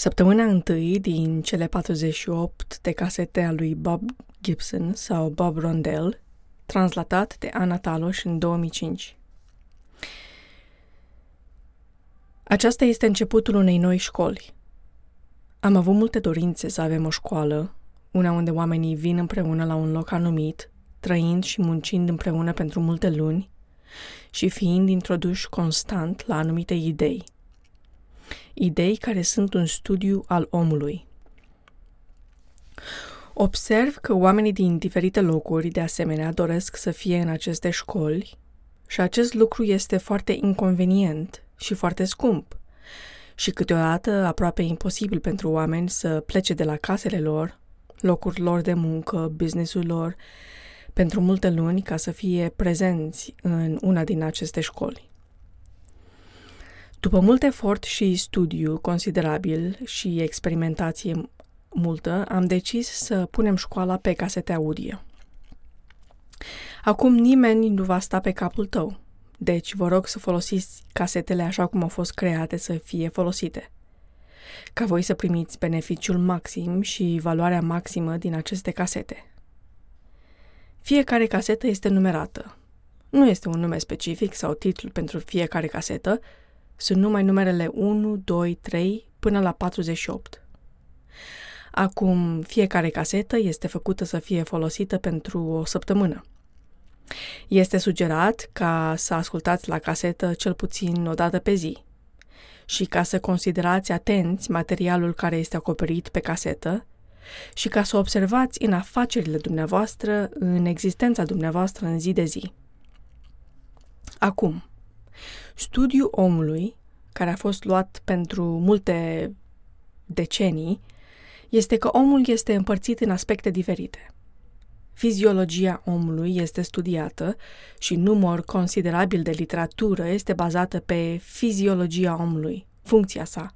Săptămâna întâi din cele 48 de casete a lui Bob Gibson sau Bob Rondell, translatat de Ana Taloș în 2005. Aceasta este începutul unei noi școli. Am avut multe dorințe să avem o școală, una unde oamenii vin împreună la un loc anumit, trăind și muncind împreună pentru multe luni și fiind introduși constant la anumite idei – idei care sunt un studiu al omului. Observ că oamenii din diferite locuri, de asemenea, doresc să fie în aceste școli și acest lucru este foarte inconvenient și foarte scump și câteodată aproape imposibil pentru oameni să plece de la casele lor, locuri lor de muncă, businessul lor, pentru multe luni ca să fie prezenți în una din aceste școli. După mult efort și studiu considerabil și experimentație multă, am decis să punem școala pe casete audio. Acum nimeni nu va sta pe capul tău, deci vă rog să folosiți casetele așa cum au fost create să fie folosite. Ca voi să primiți beneficiul maxim și valoarea maximă din aceste casete. Fiecare casetă este numerată. Nu este un nume specific sau titlu pentru fiecare casetă, sunt numai numerele 1, 2, 3 până la 48. Acum, fiecare casetă este făcută să fie folosită pentru o săptămână. Este sugerat ca să ascultați la casetă cel puțin o dată pe zi și ca să considerați atenți materialul care este acoperit pe casetă și ca să observați în afacerile dumneavoastră, în existența dumneavoastră în zi de zi. Acum, Studiul omului, care a fost luat pentru multe decenii, este că omul este împărțit în aspecte diferite. Fiziologia omului este studiată și număr considerabil de literatură este bazată pe fiziologia omului, funcția sa,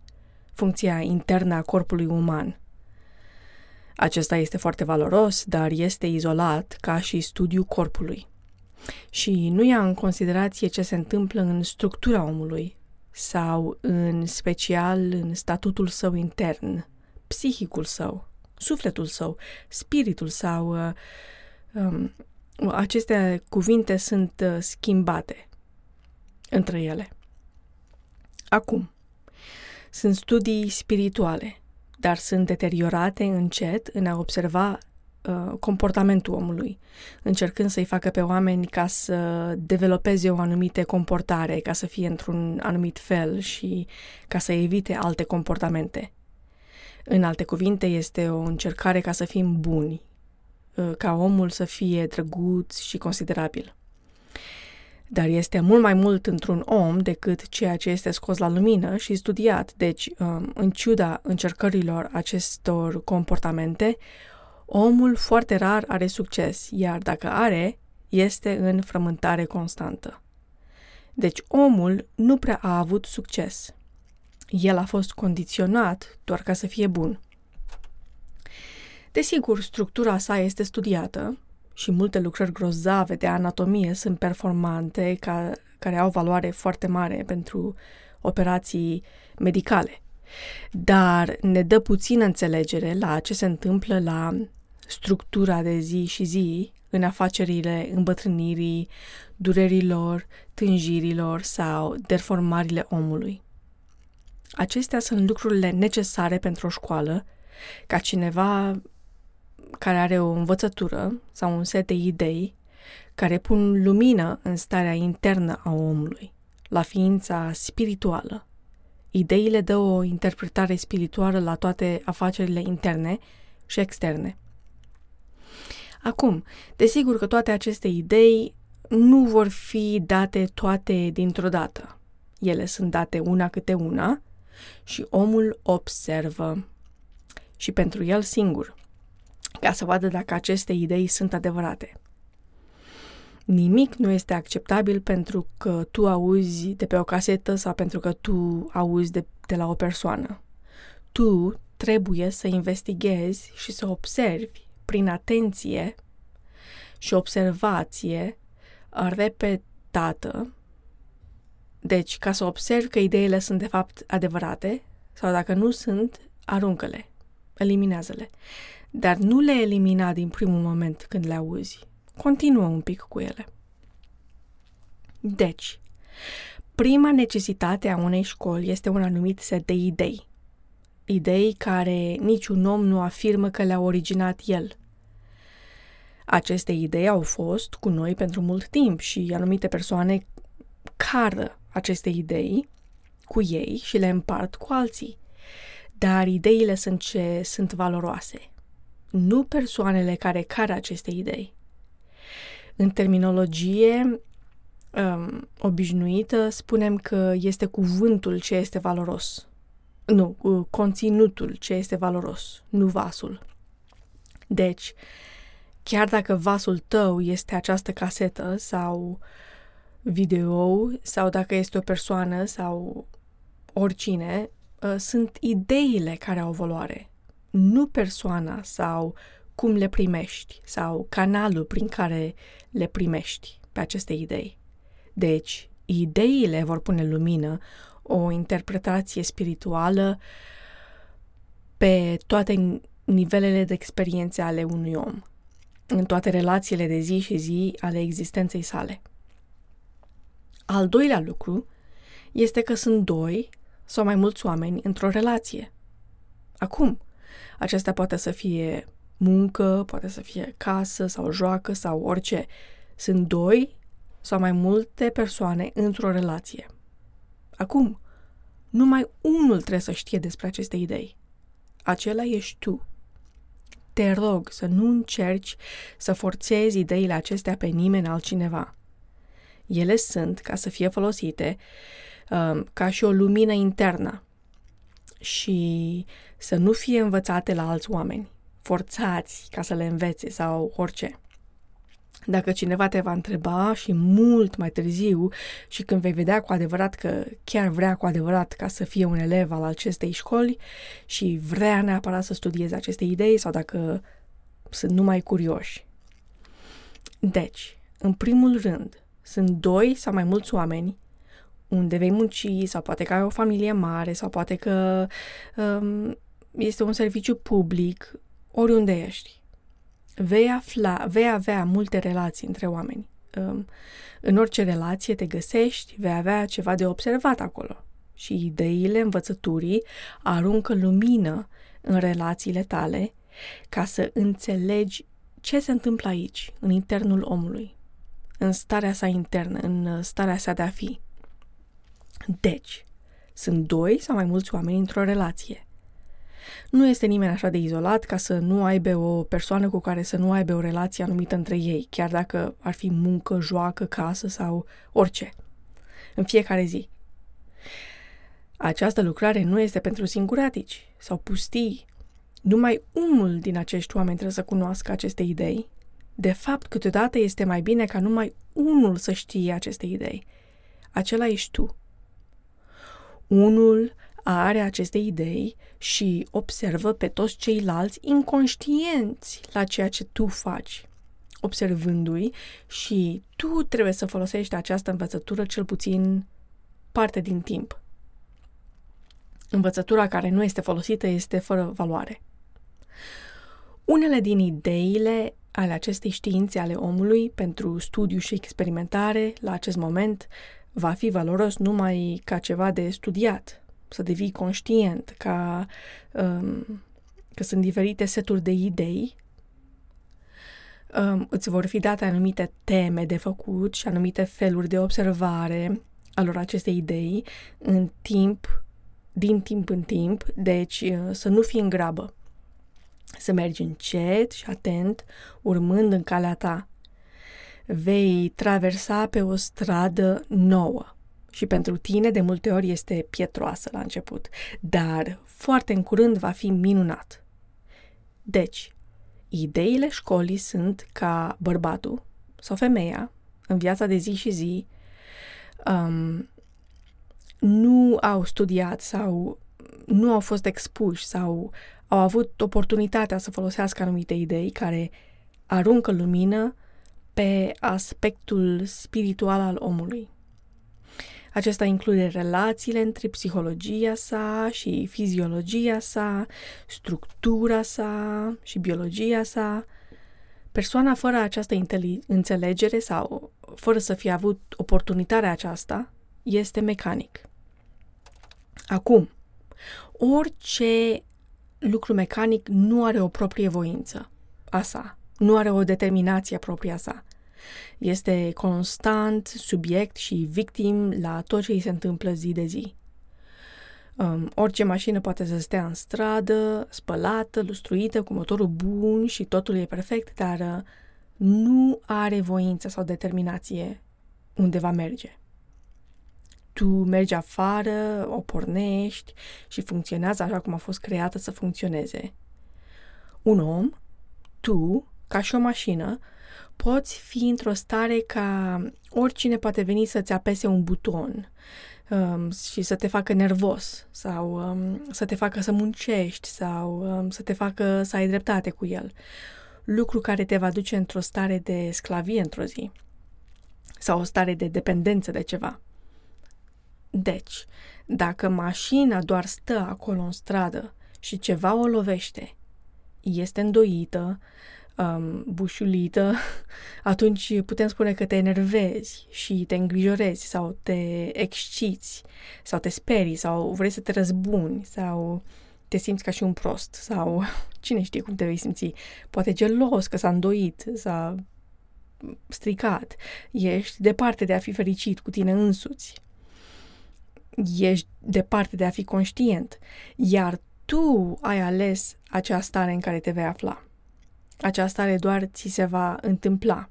funcția internă a corpului uman. Acesta este foarte valoros, dar este izolat ca și studiul corpului și nu ia în considerație ce se întâmplă în structura omului sau în special în statutul său intern, psihicul său, sufletul său, spiritul sau uh, um, aceste cuvinte sunt uh, schimbate între ele. Acum, sunt studii spirituale, dar sunt deteriorate încet în a observa Uh, comportamentul omului, încercând să-i facă pe oameni ca să developeze o anumite comportare, ca să fie într-un anumit fel și ca să evite alte comportamente. În alte cuvinte, este o încercare ca să fim buni, uh, ca omul să fie drăguț și considerabil. Dar este mult mai mult într-un om decât ceea ce este scos la lumină și studiat. Deci, um, în ciuda încercărilor acestor comportamente, Omul foarte rar are succes, iar dacă are, este în frământare constantă. Deci omul nu prea a avut succes. El a fost condiționat doar ca să fie bun. Desigur, structura sa este studiată și multe lucrări grozave de anatomie sunt performante ca, care au valoare foarte mare pentru operații medicale. Dar ne dă puțină înțelegere la ce se întâmplă la structura de zi și zi în afacerile îmbătrânirii, durerilor, tânjirilor sau deformările omului. Acestea sunt lucrurile necesare pentru o școală, ca cineva care are o învățătură sau un set de idei care pun lumină în starea internă a omului, la ființa spirituală. Ideile dă o interpretare spirituală la toate afacerile interne și externe. Acum, desigur că toate aceste idei nu vor fi date toate dintr-o dată. Ele sunt date una câte una și omul observă și pentru el singur, ca să vadă dacă aceste idei sunt adevărate. Nimic nu este acceptabil pentru că tu auzi de pe o casetă sau pentru că tu auzi de, de la o persoană. Tu trebuie să investighezi și să observi prin atenție și observație repetată, deci ca să observi că ideile sunt de fapt adevărate sau dacă nu sunt, aruncă-le, eliminează-le, dar nu le elimina din primul moment când le auzi. Continuă un pic cu ele. Deci, prima necesitate a unei școli este un anumit set de idei. Idei care niciun om nu afirmă că le-a originat el. Aceste idei au fost cu noi pentru mult timp și anumite persoane cară aceste idei cu ei și le împart cu alții. Dar ideile sunt ce sunt valoroase, nu persoanele care cară aceste idei. În terminologie um, obișnuită, spunem că este cuvântul ce este valoros. Nu, conținutul ce este valoros, nu vasul. Deci, chiar dacă vasul tău este această casetă sau video sau dacă este o persoană sau oricine, ă, sunt ideile care au valoare, nu persoana sau cum le primești sau canalul prin care le primești pe aceste idei. Deci, ideile vor pune lumină o interpretație spirituală pe toate nivelele de experiențe ale unui om, în toate relațiile de zi și zi ale existenței sale. Al doilea lucru este că sunt doi sau mai mulți oameni într-o relație. Acum, acesta poate să fie muncă, poate să fie casă sau joacă sau orice. Sunt doi sau mai multe persoane într-o relație. Acum, numai unul trebuie să știe despre aceste idei. Acela ești tu. Te rog să nu încerci să forțezi ideile acestea pe nimeni altcineva. Ele sunt ca să fie folosite um, ca și o lumină internă și să nu fie învățate la alți oameni, forțați ca să le învețe sau orice. Dacă cineva te va întreba și mult mai târziu și când vei vedea cu adevărat că chiar vrea cu adevărat ca să fie un elev al acestei școli și vrea neapărat să studieze aceste idei sau dacă sunt numai curioși. Deci, în primul rând, sunt doi sau mai mulți oameni unde vei munci sau poate că ai o familie mare sau poate că um, este un serviciu public, oriunde ești vei afla, vei avea multe relații între oameni. Um, în orice relație te găsești, vei avea ceva de observat acolo. Și ideile învățăturii aruncă lumină în relațiile tale ca să înțelegi ce se întâmplă aici, în internul omului, în starea sa internă, în starea sa de a fi. Deci, sunt doi sau mai mulți oameni într-o relație. Nu este nimeni așa de izolat ca să nu aibă o persoană cu care să nu aibă o relație anumită între ei, chiar dacă ar fi muncă, joacă, casă sau orice. În fiecare zi. Această lucrare nu este pentru singuratici sau pustii. Numai unul din acești oameni trebuie să cunoască aceste idei. De fapt, câteodată este mai bine ca numai unul să știe aceste idei. Acela ești tu. Unul are aceste idei și observă pe toți ceilalți inconștienți la ceea ce tu faci, observându-i și tu trebuie să folosești această învățătură cel puțin parte din timp. Învățătura care nu este folosită este fără valoare. Unele din ideile ale acestei științe ale omului pentru studiu și experimentare la acest moment va fi valoros numai ca ceva de studiat, să devii conștient ca, um, că sunt diferite seturi de idei, um, îți vor fi date anumite teme de făcut și anumite feluri de observare alor acestei idei în timp, din timp în timp, deci uh, să nu fii în grabă. Să mergi încet și atent, urmând în calea ta. Vei traversa pe o stradă nouă și pentru tine de multe ori este pietroasă la început, dar foarte în curând va fi minunat. Deci, ideile școlii sunt ca bărbatul sau femeia în viața de zi și zi um, nu au studiat sau nu au fost expuși sau au avut oportunitatea să folosească anumite idei care aruncă lumină pe aspectul spiritual al omului. Acesta include relațiile între psihologia sa și fiziologia sa, structura sa și biologia sa. Persoana fără această înțelegere sau fără să fie avut oportunitatea aceasta este mecanic. Acum, orice lucru mecanic nu are o proprie voință a sa, nu are o determinație propria sa. Este constant subiect și victim la tot ce îi se întâmplă zi de zi. Um, orice mașină poate să stea în stradă, spălată, lustruită, cu motorul bun și totul e perfect, dar uh, nu are voință sau determinație unde va merge. Tu mergi afară, o pornești și funcționează așa cum a fost creată să funcționeze. Un om, tu, ca și o mașină, poți fi într-o stare ca oricine poate veni să-ți apese un buton um, și să te facă nervos sau um, să te facă să muncești sau um, să te facă să ai dreptate cu el. Lucru care te va duce într-o stare de sclavie într-o zi sau o stare de dependență de ceva. Deci, dacă mașina doar stă acolo în stradă și ceva o lovește, este îndoită, um, bușulită, atunci putem spune că te enervezi și te îngrijorezi sau te exciți sau te sperii sau vrei să te răzbuni sau te simți ca și un prost sau cine știe cum te vei simți. Poate gelos că s-a îndoit, s-a stricat. Ești departe de a fi fericit cu tine însuți. Ești departe de a fi conștient. Iar tu ai ales acea stare în care te vei afla. Această stare doar ți se va întâmpla.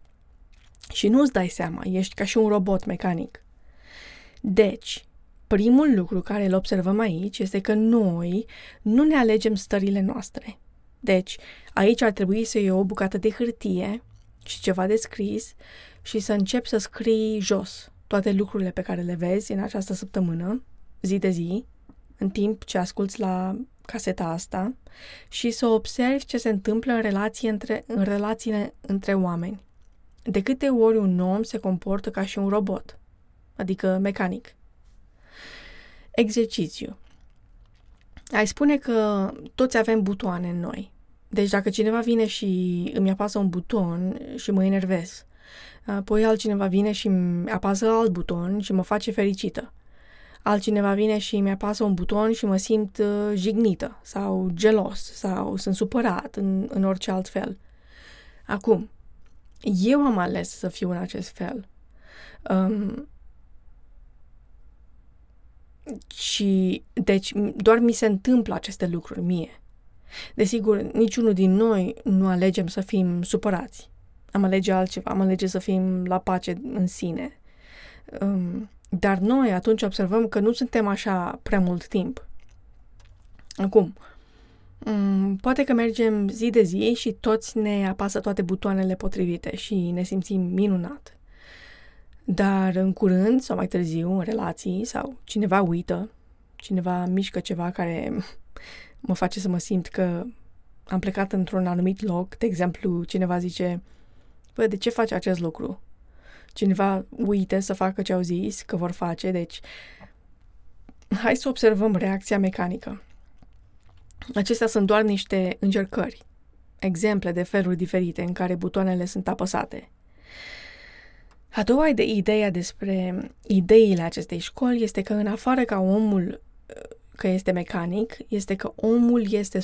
Și nu-ți dai seama, ești ca și un robot mecanic. Deci, primul lucru care îl observăm aici este că noi nu ne alegem stările noastre. Deci, aici ar trebui să iei o bucată de hârtie și ceva de scris și să începi să scrii jos toate lucrurile pe care le vezi în această săptămână, zi de zi, în timp ce asculți la caseta asta și să observi ce se întâmplă în, relații între, în relațiile între oameni. De câte ori un om se comportă ca și un robot, adică mecanic. Exercițiu. Ai spune că toți avem butoane în noi. Deci dacă cineva vine și îmi apasă un buton și mă enervez, apoi altcineva vine și îmi apasă alt buton și mă face fericită altcineva vine și mi apasă un buton și mă simt uh, jignită sau gelos sau sunt supărat în, în orice alt fel. Acum, eu am ales să fiu în acest fel. Um, și, deci, doar mi se întâmplă aceste lucruri mie. Desigur, niciunul din noi nu alegem să fim supărați. Am alege altceva, am alege să fim la pace în sine. Um, dar noi atunci observăm că nu suntem așa prea mult timp. Acum, mm, poate că mergem zi de zi și toți ne apasă toate butoanele potrivite și ne simțim minunat. Dar în curând sau mai târziu, în relații sau cineva uită, cineva mișcă ceva care mă face să mă simt că am plecat într-un anumit loc, de exemplu, cineva zice, Păi, de ce faci acest lucru? Cineva uite să facă ce au zis că vor face, deci hai să observăm reacția mecanică. Acestea sunt doar niște încercări, exemple de feluri diferite în care butoanele sunt apăsate. A doua de ideea despre ideile acestei școli este că în afară ca omul că este mecanic, este că omul este 100%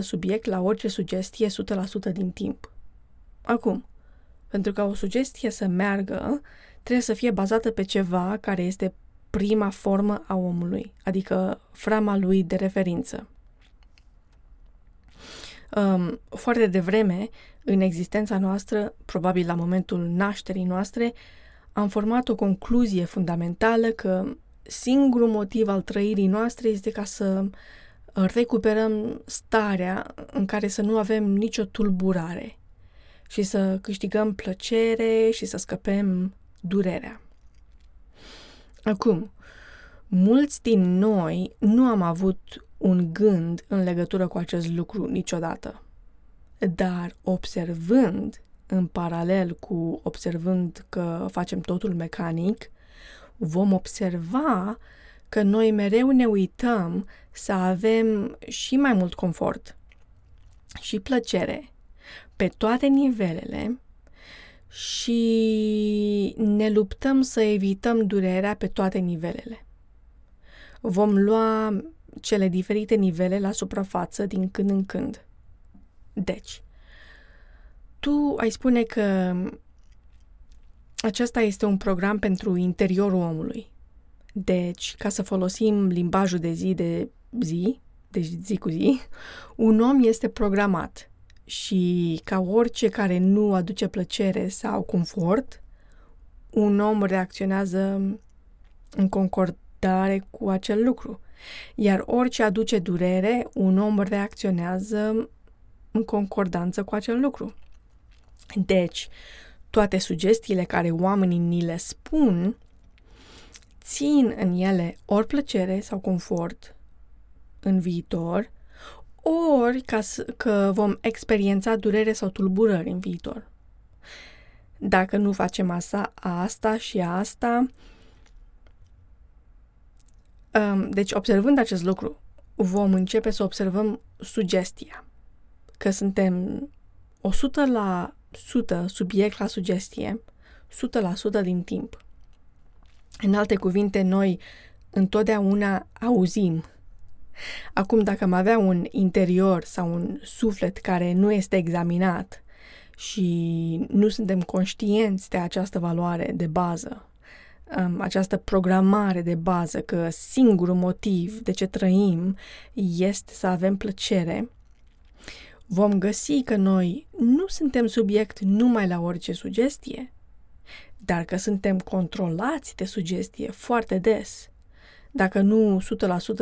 subiect la orice sugestie 100% din timp. Acum, pentru ca o sugestie să meargă, trebuie să fie bazată pe ceva care este prima formă a omului, adică frama lui de referință. Um, foarte devreme, în existența noastră, probabil la momentul nașterii noastre, am format o concluzie fundamentală că singurul motiv al trăirii noastre este ca să recuperăm starea în care să nu avem nicio tulburare, și să câștigăm plăcere și să scăpem durerea. Acum, mulți din noi nu am avut un gând în legătură cu acest lucru niciodată. Dar observând, în paralel cu observând că facem totul mecanic, vom observa că noi mereu ne uităm să avem și mai mult confort și plăcere pe toate nivelele și ne luptăm să evităm durerea pe toate nivelele. Vom lua cele diferite nivele la suprafață din când în când. Deci, tu ai spune că acesta este un program pentru interiorul omului. Deci, ca să folosim limbajul de zi de zi, deci zi cu zi, un om este programat și ca orice care nu aduce plăcere sau confort, un om reacționează în concordare cu acel lucru. Iar orice aduce durere, un om reacționează în concordanță cu acel lucru. Deci, toate sugestiile care oamenii ni le spun țin în ele ori plăcere sau confort în viitor, ori ca să, că vom experiența durere sau tulburări în viitor. Dacă nu facem asta, asta și asta, um, deci observând acest lucru, vom începe să observăm sugestia, că suntem 100 la 100 subiect la sugestie, 100% din timp. În alte cuvinte, noi întotdeauna auzim. Acum, dacă am avea un interior sau un suflet care nu este examinat și nu suntem conștienți de această valoare de bază, um, această programare de bază că singurul motiv de ce trăim este să avem plăcere, vom găsi că noi nu suntem subiect numai la orice sugestie, dar că suntem controlați de sugestie foarte des, dacă nu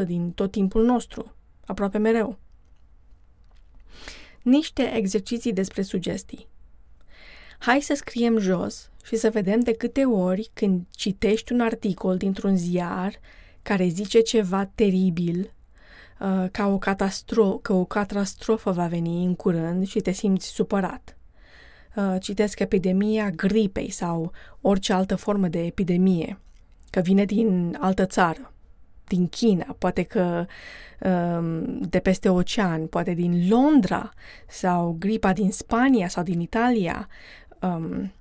100% din tot timpul nostru, aproape mereu. Niște exerciții despre sugestii. Hai să scriem jos și să vedem de câte ori când citești un articol dintr-un ziar care zice ceva teribil Uh, ca o, catastro- că o catastrofă va veni în curând și te simți supărat. Uh, citesc epidemia gripei sau orice altă formă de epidemie, că vine din altă țară, din China, poate că um, de peste ocean, poate din Londra sau gripa din Spania sau din Italia, um,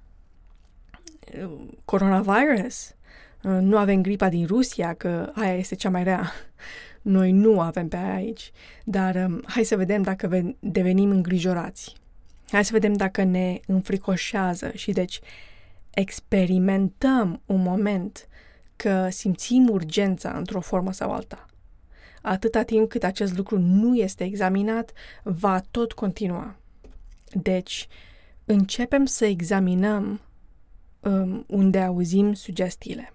coronavirus. Uh, nu avem gripa din Rusia, că aia este cea mai rea. Noi nu avem pe aia aici, dar um, hai să vedem dacă devenim îngrijorați. Hai să vedem dacă ne înfricoșează și deci experimentăm un moment că simțim urgența într-o formă sau alta. Atâta timp cât acest lucru nu este examinat, va tot continua. Deci, începem să examinăm um, unde auzim sugestiile.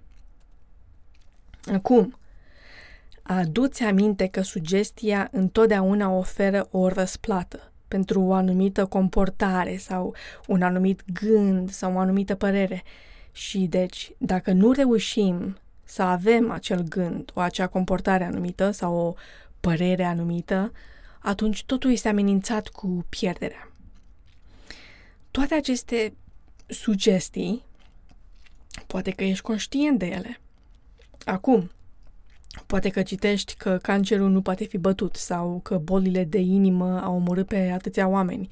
Acum, Aduți aminte că sugestia întotdeauna oferă o răsplată pentru o anumită comportare sau un anumit gând sau o anumită părere. Și deci, dacă nu reușim să avem acel gând, o acea comportare anumită sau o părere anumită, atunci totul este amenințat cu pierderea. Toate aceste sugestii, poate că ești conștient de ele. Acum, Poate că citești că cancerul nu poate fi bătut sau că bolile de inimă au omorât pe atâția oameni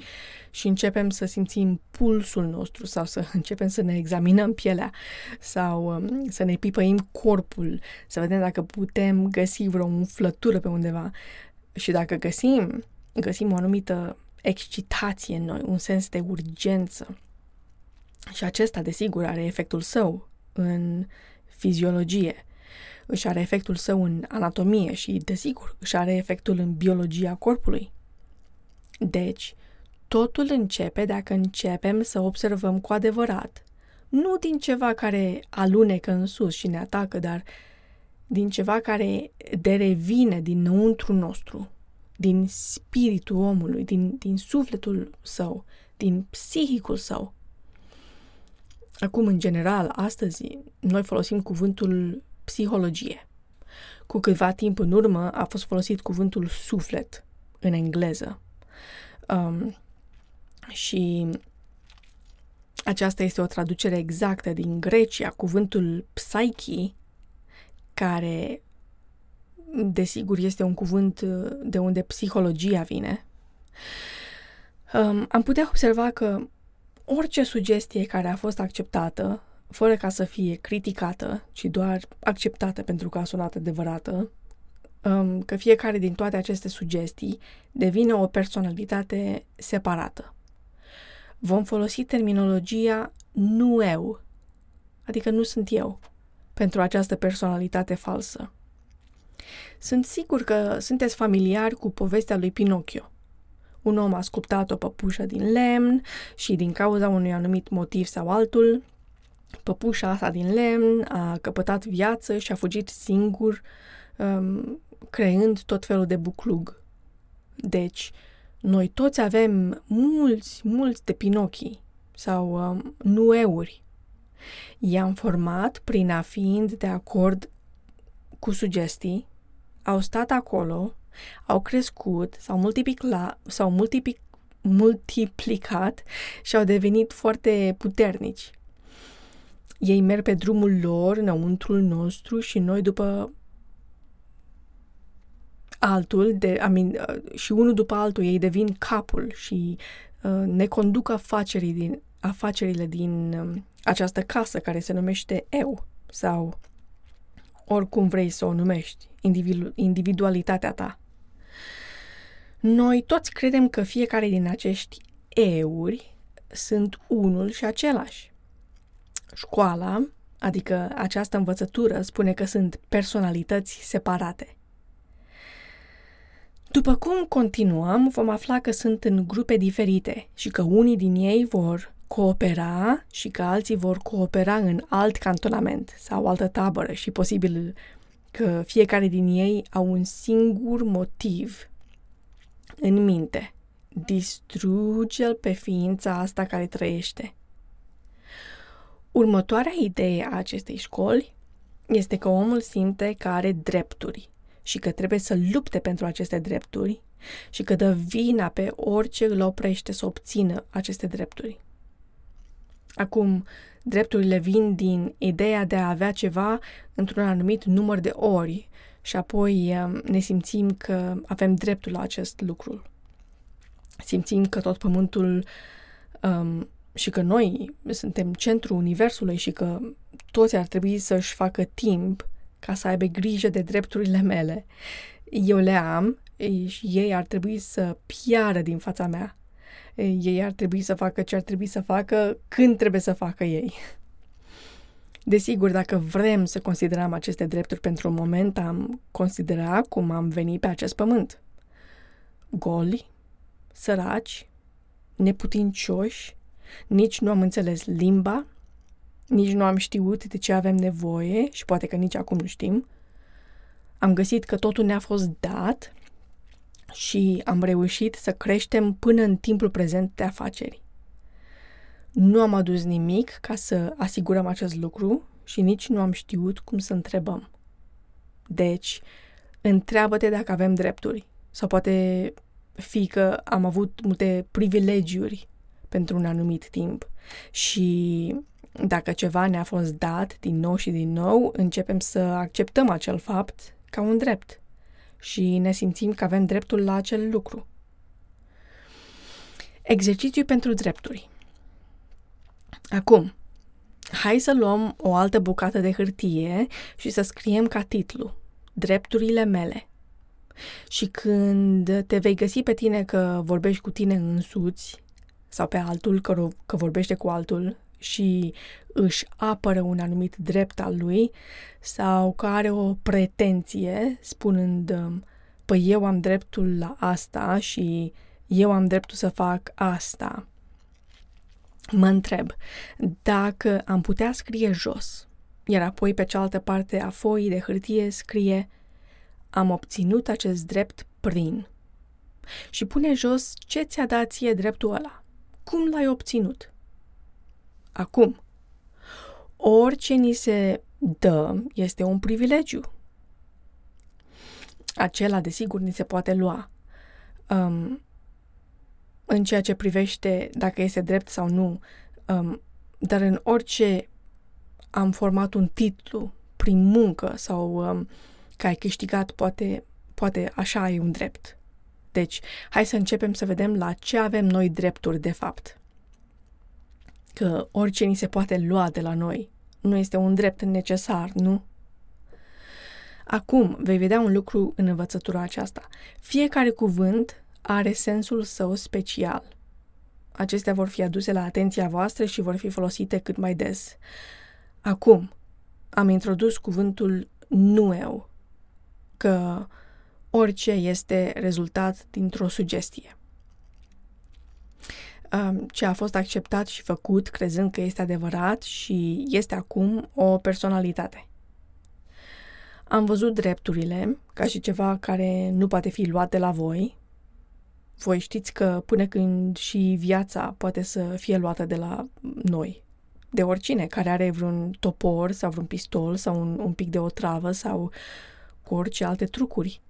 și începem să simțim pulsul nostru sau să începem să ne examinăm pielea sau um, să ne pipăim corpul, să vedem dacă putem găsi vreo umflătură pe undeva. Și dacă găsim, găsim o anumită excitație în noi, un sens de urgență. Și acesta, desigur, are efectul său în fiziologie își are efectul său în anatomie și, desigur, își are efectul în biologia corpului. Deci, totul începe dacă începem să observăm cu adevărat, nu din ceva care alunecă în sus și ne atacă, dar din ceva care derevine dinăuntru nostru, din spiritul omului, din, din sufletul său, din psihicul său. Acum, în general, astăzi, noi folosim cuvântul psihologie. Cu câtva timp în urmă a fost folosit cuvântul suflet în engleză. Um, și Aceasta este o traducere exactă din Grecia, cuvântul psyche, care desigur este un cuvânt de unde psihologia vine. Um, am putea observa că orice sugestie care a fost acceptată, fără ca să fie criticată, ci doar acceptată pentru că a sunat adevărată, um, că fiecare din toate aceste sugestii devine o personalitate separată. Vom folosi terminologia nu eu, adică nu sunt eu, pentru această personalitate falsă. Sunt sigur că sunteți familiari cu povestea lui Pinocchio. Un om a sculptat o păpușă din lemn și din cauza unui anumit motiv sau altul, păpușa asta din lemn a căpătat viață și a fugit singur, um, creând tot felul de buclug. Deci, noi toți avem mulți, mulți de Pinochii sau um, nueuri. I-am format prin a fiind de acord cu sugestii, au stat acolo, au crescut, s-au, multiplicat, s-au multiplic, multiplicat și au devenit foarte puternici. Ei merg pe drumul lor, înăuntrul nostru și noi după altul, de, I mean, uh, și unul după altul, ei devin capul și uh, ne conduc afacerii din, afacerile din uh, această casă care se numește eu sau oricum vrei să o numești, individu- individualitatea ta. Noi toți credem că fiecare din acești euri sunt unul și același. Școala, adică această învățătură, spune că sunt personalități separate. După cum continuăm, vom afla că sunt în grupe diferite și că unii din ei vor coopera și că alții vor coopera în alt cantonament sau altă tabără și posibil că fiecare din ei au un singur motiv în minte. Distruge-l pe ființa asta care trăiește. Următoarea idee a acestei școli este că omul simte că are drepturi și că trebuie să lupte pentru aceste drepturi și că dă vina pe orice îl oprește să obțină aceste drepturi. Acum, drepturile vin din ideea de a avea ceva într-un anumit număr de ori și apoi um, ne simțim că avem dreptul la acest lucru. Simțim că tot pământul um, și că noi suntem centrul universului și că toți ar trebui să-și facă timp ca să aibă grijă de drepturile mele. Eu le am și ei ar trebui să piară din fața mea. Ei ar trebui să facă ce ar trebui să facă când trebuie să facă ei. Desigur, dacă vrem să considerăm aceste drepturi pentru un moment, am considera cum am venit pe acest pământ. Goli, săraci, neputincioși, nici nu am înțeles limba, nici nu am știut de ce avem nevoie și poate că nici acum nu știm. Am găsit că totul ne-a fost dat și am reușit să creștem până în timpul prezent de afaceri. Nu am adus nimic ca să asigurăm acest lucru și nici nu am știut cum să întrebăm. Deci, întreabă-te dacă avem drepturi sau poate fi că am avut multe privilegiuri pentru un anumit timp și dacă ceva ne-a fost dat din nou și din nou, începem să acceptăm acel fapt ca un drept și ne simțim că avem dreptul la acel lucru. Exercițiu pentru drepturi. Acum, hai să luăm o altă bucată de hârtie și să scriem ca titlu Drepturile mele. Și când te vei găsi pe tine că vorbești cu tine însuți sau pe altul că, că vorbește cu altul și își apără un anumit drept al lui sau că are o pretenție spunând păi eu am dreptul la asta și eu am dreptul să fac asta. Mă întreb dacă am putea scrie jos, iar apoi pe cealaltă parte a foii de hârtie scrie am obținut acest drept prin. Și pune jos ce ți-a dat ție dreptul ăla. Cum l-ai obținut? Acum, orice ni se dă este un privilegiu. Acela, desigur, ni se poate lua. Um, în ceea ce privește dacă este drept sau nu, um, dar în orice am format un titlu prin muncă sau um, că ai câștigat, poate, poate așa ai un drept. Deci, hai să începem să vedem la ce avem noi drepturi de fapt. Că orice ni se poate lua de la noi nu este un drept necesar, nu? Acum vei vedea un lucru în învățătura aceasta. Fiecare cuvânt are sensul său special. Acestea vor fi aduse la atenția voastră și vor fi folosite cât mai des. Acum, am introdus cuvântul nu eu, că orice este rezultat dintr-o sugestie. Ce a fost acceptat și făcut crezând că este adevărat și este acum o personalitate. Am văzut drepturile ca și ceva care nu poate fi luat de la voi. Voi știți că până când și viața poate să fie luată de la noi, de oricine care are vreun topor sau vreun pistol sau un, un pic de o travă sau cu orice alte trucuri.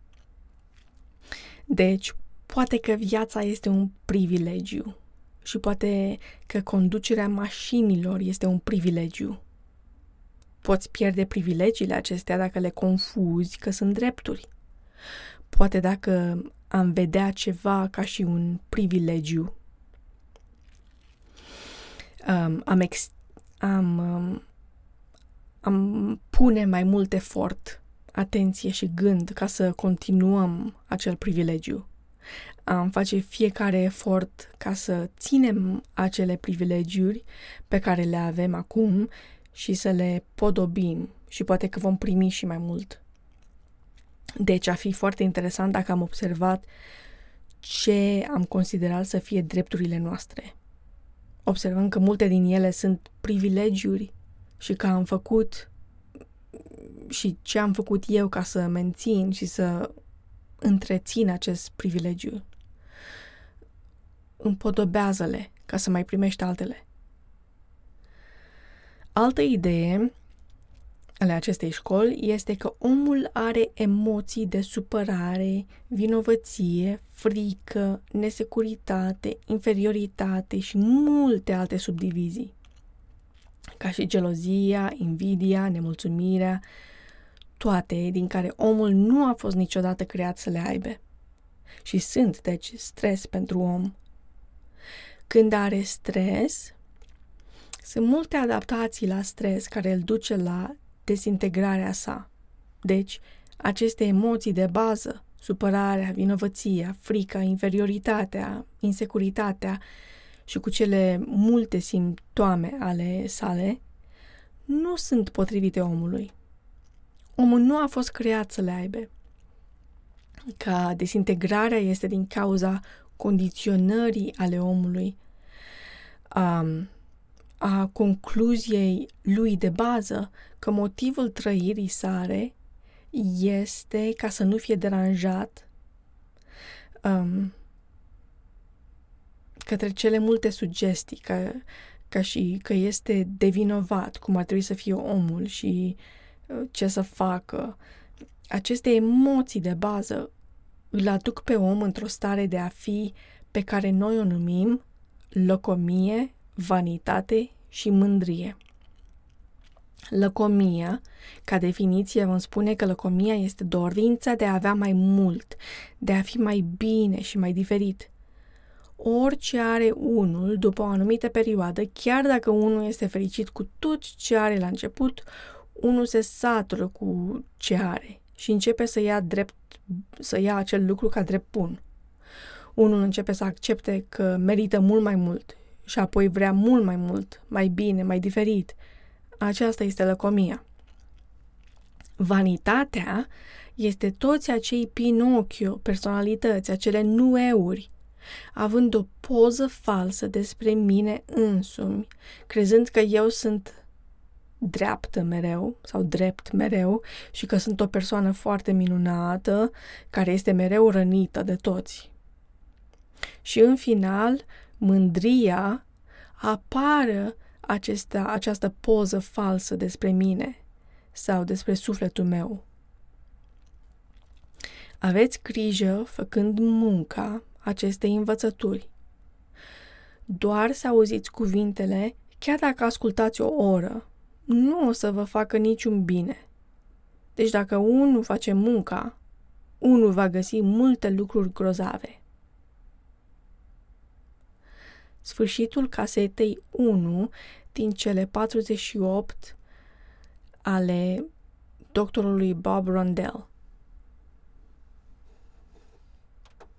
Deci, poate că viața este un privilegiu și poate că conducerea mașinilor este un privilegiu. Poți pierde privilegiile acestea dacă le confuzi că sunt drepturi. Poate dacă am vedea ceva ca și un privilegiu. Um, am, ex- am, um, am pune mai mult efort, atenție și gând ca să continuăm acel privilegiu. Am face fiecare efort ca să ținem acele privilegiuri pe care le avem acum și să le podobim și poate că vom primi și mai mult. Deci a fi foarte interesant dacă am observat ce am considerat să fie drepturile noastre. Observăm că multe din ele sunt privilegiuri și că am făcut și ce am făcut eu ca să mențin și să întrețin acest privilegiu. Împodobează-le ca să mai primești altele. Altă idee ale acestei școli este că omul are emoții de supărare, vinovăție, frică, nesecuritate, inferioritate și multe alte subdivizii, ca și gelozia, invidia, nemulțumirea, toate din care omul nu a fost niciodată creat să le aibă. Și sunt, deci, stres pentru om. Când are stres, sunt multe adaptații la stres care îl duce la dezintegrarea sa. Deci, aceste emoții de bază, supărarea, vinovăția, frica, inferioritatea, insecuritatea și cu cele multe simptome ale sale, nu sunt potrivite omului. Omul nu a fost creat să le aibă. Ca dezintegrarea este din cauza condiționării ale omului, um, a concluziei lui de bază că motivul trăirii sare este ca să nu fie deranjat um, către cele multe sugestii, ca, ca și că este devinovat, cum ar trebui să fie omul și uh, ce să facă. Aceste emoții de bază îl aduc pe om într-o stare de a fi pe care noi o numim locomie vanitate și mândrie. Lăcomia, ca definiție, vom spune că lăcomia este dorința de a avea mai mult, de a fi mai bine și mai diferit. Orice are unul după o anumită perioadă, chiar dacă unul este fericit cu tot ce are la început, unul se satură cu ce are și începe să ia drept, să ia acel lucru ca drept bun. Unul începe să accepte că merită mult mai mult și apoi vrea mult mai mult, mai bine, mai diferit. Aceasta este lăcomia. Vanitatea este toți acei Pinocchio, personalități, acele nueuri, având o poză falsă despre mine însumi, crezând că eu sunt dreaptă mereu sau drept mereu și că sunt o persoană foarte minunată care este mereu rănită de toți. Și în final mândria, apară acesta, această poză falsă despre mine sau despre sufletul meu. Aveți grijă, făcând munca acestei învățături. Doar să auziți cuvintele chiar dacă ascultați o oră, nu o să vă facă niciun bine. Deci dacă unul face munca, unul va găsi multe lucruri grozave. Sfârșitul casetei 1 din cele 48 ale doctorului Bob Rondell.